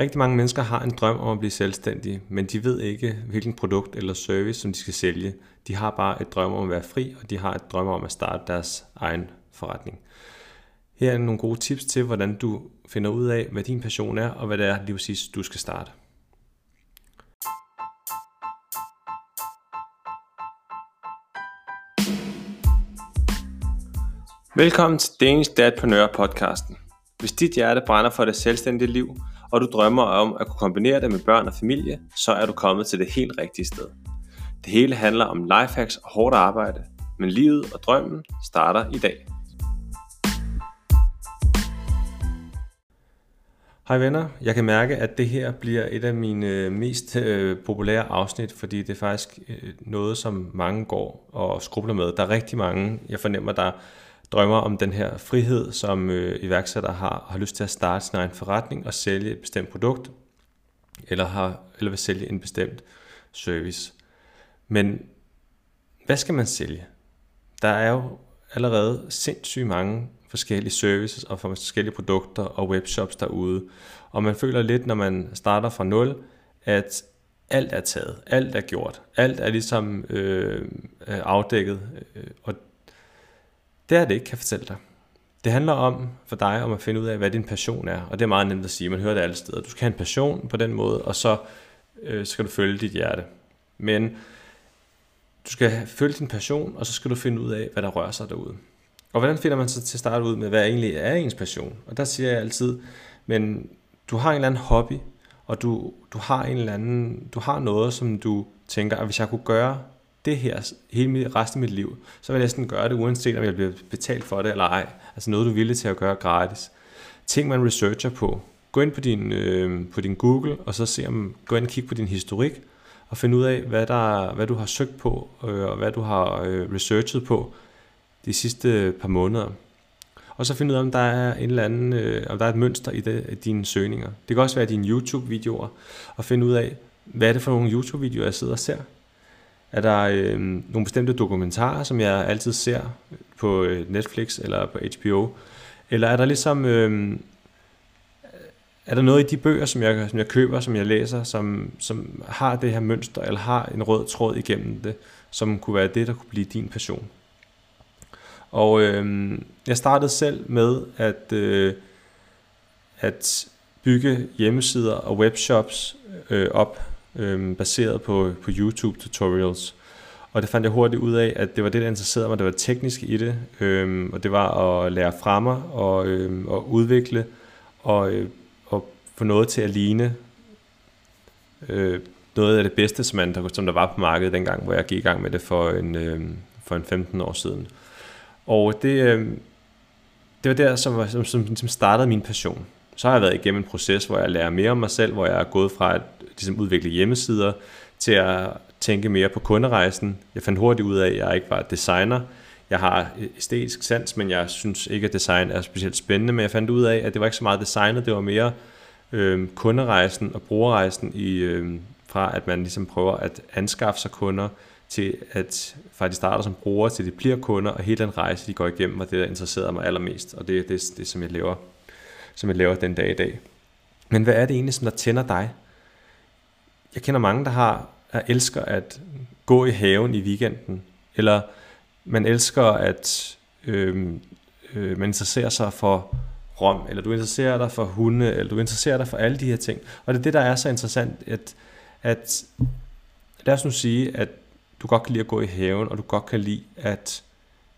Rigtig mange mennesker har en drøm om at blive selvstændige, men de ved ikke, hvilken produkt eller service, som de skal sælge. De har bare et drøm om at være fri, og de har et drøm om at starte deres egen forretning. Her er nogle gode tips til, hvordan du finder ud af, hvad din passion er, og hvad det er lige præcis, du skal starte. Velkommen til Danish Dadpreneur podcasten. Hvis dit hjerte brænder for det selvstændige liv, og du drømmer om at kunne kombinere det med børn og familie, så er du kommet til det helt rigtige sted. Det hele handler om lifehacks og hårdt arbejde, men livet og drømmen starter i dag. Hej venner, jeg kan mærke, at det her bliver et af mine øh, mest øh, populære afsnit, fordi det er faktisk øh, noget, som mange går og skrubler med. Der er rigtig mange, jeg fornemmer, der drømmer om den her frihed, som øh, iværksætter har, har lyst til at starte sin egen forretning og sælge et bestemt produkt, eller, har, eller vil sælge en bestemt service. Men hvad skal man sælge? Der er jo allerede sindssygt mange forskellige services og forskellige produkter og webshops derude. Og man føler lidt, når man starter fra nul, at alt er taget, alt er gjort, alt er ligesom øh, afdækket. Øh, og det er det ikke, kan jeg fortælle dig. Det handler om for dig om at finde ud af, hvad din passion er. Og det er meget nemt at sige, man hører det alle steder. Du skal have en passion på den måde, og så øh, skal du følge dit hjerte. Men du skal følge din passion, og så skal du finde ud af, hvad der rører sig derude. Og hvordan finder man så til at starte ud med, hvad egentlig er ens passion? Og der siger jeg altid, men du har en eller anden hobby, og du, du har en eller anden, du har noget, som du tænker, at hvis jeg kunne gøre det her hele resten af mit liv, så vil jeg næsten gøre det, uanset om jeg bliver betalt for det eller ej. Altså noget, du er villig til at gøre gratis. Ting, man researcher på. Gå ind på din, øh, på din Google, og så se om, gå ind og kig på din historik, og finde ud af, hvad, der, hvad du har søgt på, øh, og hvad du har øh, researchet på de sidste øh, par måneder. Og så finde ud af, om der er en eller anden, øh, om der er et mønster i, det, i dine søgninger. Det kan også være dine YouTube-videoer, og finde ud af, hvad er det for nogle YouTube-videoer, jeg sidder og ser. Er der øh, nogle bestemte dokumentarer, som jeg altid ser på øh, Netflix eller på HBO? Eller er der ligesom... Øh, er der noget i de bøger, som jeg, som jeg køber, som jeg læser, som, som har det her mønster, eller har en rød tråd igennem det, som kunne være det, der kunne blive din passion? Og øh, jeg startede selv med at, øh, at bygge hjemmesider og webshops øh, op øh, baseret på, på YouTube tutorials. Og det fandt jeg hurtigt ud af, at det var det, der interesserede mig. Det var teknisk i det, øh, og det var at lære fra mig og, øh, og udvikle og, øh, og få noget til at ligne øh, noget af det bedste, som, man, som der var på markedet dengang, hvor jeg gik i gang med det for en, øh, for en 15 år siden. Og det, øh, det var der, som, som, som, som startede min passion. Så har jeg været igennem en proces, hvor jeg lærer mere om mig selv, hvor jeg er gået fra at ligesom, udvikle hjemmesider til at tænke mere på kunderejsen. Jeg fandt hurtigt ud af, at jeg ikke var designer. Jeg har æstetisk sans, men jeg synes ikke, at design er specielt spændende. Men jeg fandt ud af, at det var ikke så meget designet, det var mere øh, kunderejsen og brugerrejsen i, øh, fra, at man ligesom prøver at anskaffe sig kunder, til at fra de starter som bruger, til de bliver kunder, og hele den rejse, de går igennem, og det, der interesserede mig allermest, og det er det, det, som jeg laver, som jeg laver den dag i dag. Men hvad er det egentlig, som der tænder dig? Jeg kender mange, der har, der elsker at gå i haven i weekenden, eller man elsker at øh, øh, man interesserer sig for rom, eller du interesserer dig for hunde, eller du interesserer dig for alle de her ting. Og det er det, der er så interessant, at, at lad os nu sige, at du godt kan lide at gå i haven, og du godt kan lide at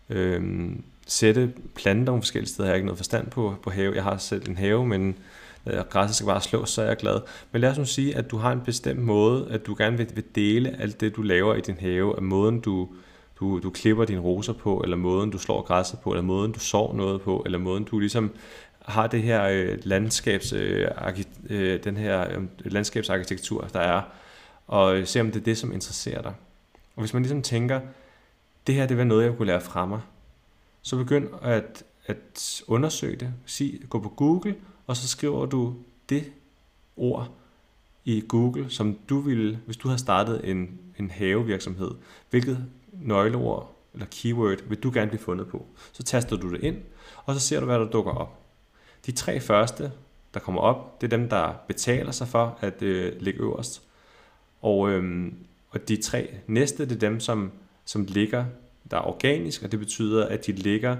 øh, sætte planter nogle forskellige steder. Jeg har ikke noget forstand på, på have. Jeg har selv en have, men øh, græsset skal bare slås, så er jeg glad. Men lad os nu sige, at du har en bestemt måde, at du gerne vil, vil dele alt det, du laver i din have, af måden, du, du, du klipper dine roser på, eller måden, du slår græsset på, eller måden, du sår noget på, eller måden, du ligesom har det her øh, landskabs, øh, øh, den her øh, landskabsarkitektur, der er, og se om det er det, som interesserer dig. Og hvis man ligesom tænker, det her det var noget, jeg kunne lære fra mig, så begynd at, at undersøge det. Sig, gå på Google, og så skriver du det ord i Google, som du ville, hvis du havde startet en, en havevirksomhed. Hvilket nøgleord eller keyword vil du gerne blive fundet på. Så taster du det ind, og så ser du, hvad der dukker op. De tre første, der kommer op. Det er dem, der betaler sig for at øh, ligge øverst. Og, øh, og de tre næste, det er dem, som, som ligger der er organisk, og det betyder, at de ligger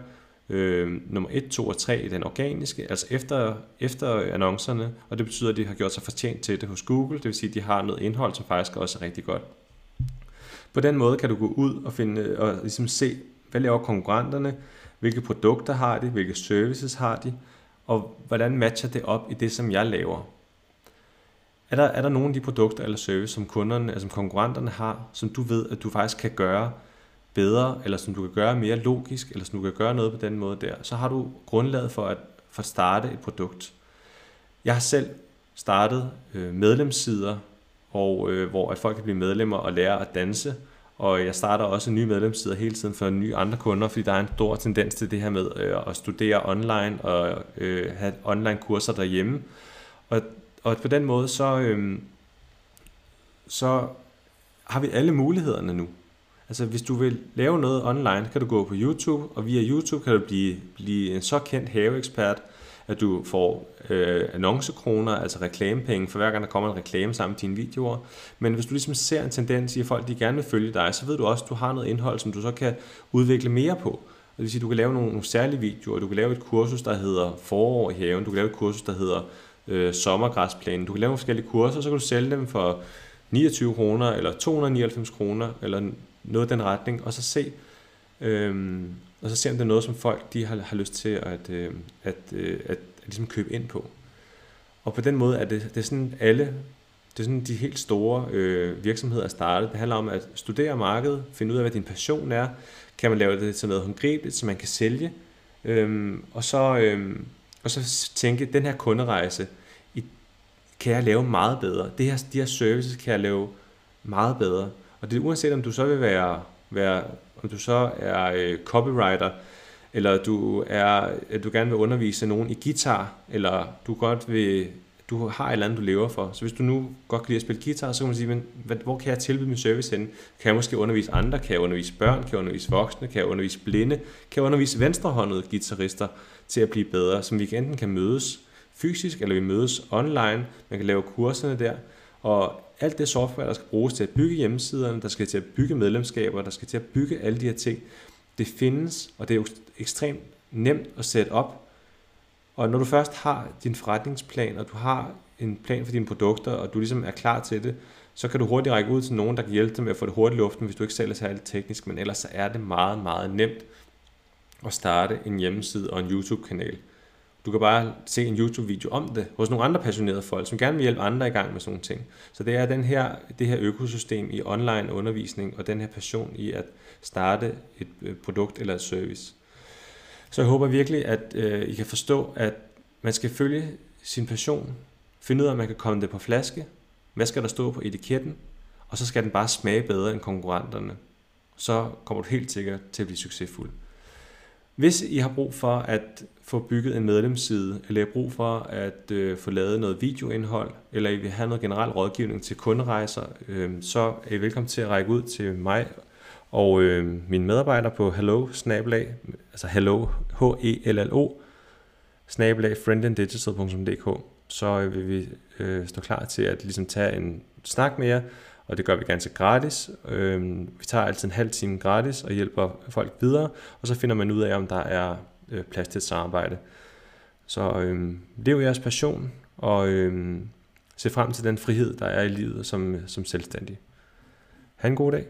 øh, nummer 1, 2 og 3 i den organiske, altså efter, efter annoncerne, og det betyder, at de har gjort sig fortjent til det hos Google, det vil sige, at de har noget indhold, som faktisk også er rigtig godt. På den måde kan du gå ud og, finde, og ligesom se, hvad laver konkurrenterne, hvilke produkter har de, hvilke services har de, og hvordan matcher det op i det, som jeg laver. Er der, er der nogle af de produkter eller service, som kunderne, altså som konkurrenterne har, som du ved, at du faktisk kan gøre bedre, eller som du kan gøre mere logisk, eller som du kan gøre noget på den måde der, så har du grundlaget for at, for at starte et produkt. Jeg har selv startet øh, medlemssider, og øh, hvor at folk kan blive medlemmer og lære at danse, og jeg starter også nye medlemssider hele tiden for nye andre kunder, fordi der er en stor tendens til det her med øh, at studere online og øh, have online kurser derhjemme. Og, og på den måde, så, øh, så har vi alle mulighederne nu. Altså hvis du vil lave noget online, kan du gå på YouTube, og via YouTube kan du blive, blive en så kendt haveekspert, at du får øh, annoncekroner, altså reklamepenge, for hver gang der kommer en reklame sammen med dine videoer. Men hvis du ligesom ser en tendens i, at folk de gerne vil følge dig, så ved du også, at du har noget indhold, som du så kan udvikle mere på. Det vil sige, at du kan lave nogle, nogle særlige videoer, du kan lave et kursus, der hedder forår i haven, du kan lave et kursus, der hedder øh, sommergræsplænen, du kan lave nogle forskellige kurser, så kan du sælge dem for 29 kroner, eller 299 kroner, eller noget i den retning, og så se, øhm, og så se om det er noget, som folk de har, har lyst til at, øh, at, øh, at, at ligesom købe ind på. Og på den måde er det, det er sådan alle, det er sådan de helt store øh, virksomheder er startet. Det handler om at studere markedet, finde ud af, hvad din passion er. Kan man lave det til noget håndgribeligt, som man kan sælge? Øhm, og, så, øhm, og så tænke, den her kunderejse, i, kan jeg lave meget bedre. Det her, de her services kan jeg lave meget bedre. Og det er uanset om du så vil være, være om du så er øh, copywriter, eller du er, at du gerne vil undervise nogen i guitar, eller du godt vil, du har et eller andet, du lever for. Så hvis du nu godt kan lide at spille guitar, så kan man sige, men, hvor kan jeg tilbyde min service hen? Kan jeg måske undervise andre? Kan jeg undervise børn? Kan jeg undervise voksne? Kan jeg undervise blinde? Kan jeg undervise venstrehåndede guitarister til at blive bedre, som vi enten kan mødes fysisk, eller vi mødes online. Man kan lave kurserne der. Og alt det software, der skal bruges til at bygge hjemmesiderne, der skal til at bygge medlemskaber, der skal til at bygge alle de her ting, det findes, og det er jo ekstremt nemt at sætte op. Og når du først har din forretningsplan, og du har en plan for dine produkter, og du ligesom er klar til det, så kan du hurtigt række ud til nogen, der kan hjælpe dig med at få det hurtigt i luften, hvis du ikke selv er særlig teknisk, men ellers så er det meget, meget nemt at starte en hjemmeside og en YouTube-kanal. Du kan bare se en YouTube-video om det hos nogle andre passionerede folk, som gerne vil hjælpe andre i gang med sådan nogle ting. Så det er den her, det her økosystem i online undervisning og den her passion i at starte et øh, produkt eller et service. Så jeg håber virkelig, at øh, I kan forstå, at man skal følge sin passion, finde ud af, at man kan komme det på flaske, hvad skal der stå på etiketten, og så skal den bare smage bedre end konkurrenterne. Så kommer du helt sikkert til at blive succesfuld. Hvis I har brug for at få bygget en medlemsside, eller I har brug for at øh, få lavet noget videoindhold, eller I vil have noget generel rådgivning til kunderejser, øh, så er I velkommen til at række ud til mig og øh, mine medarbejdere på hello snabelag, altså hello, h e l l o snabelag friendanddigital.dk så vil vi øh, stå klar til at ligesom tage en snak med jer, og det gør vi ganske gratis. Øh, vi tager altid en halv time gratis og hjælper folk videre, og så finder man ud af, om der er øh, plads til et samarbejde. Så øh, lev jeres passion, og øh, se frem til den frihed, der er i livet som, øh, som selvstændig. Ha' en god dag.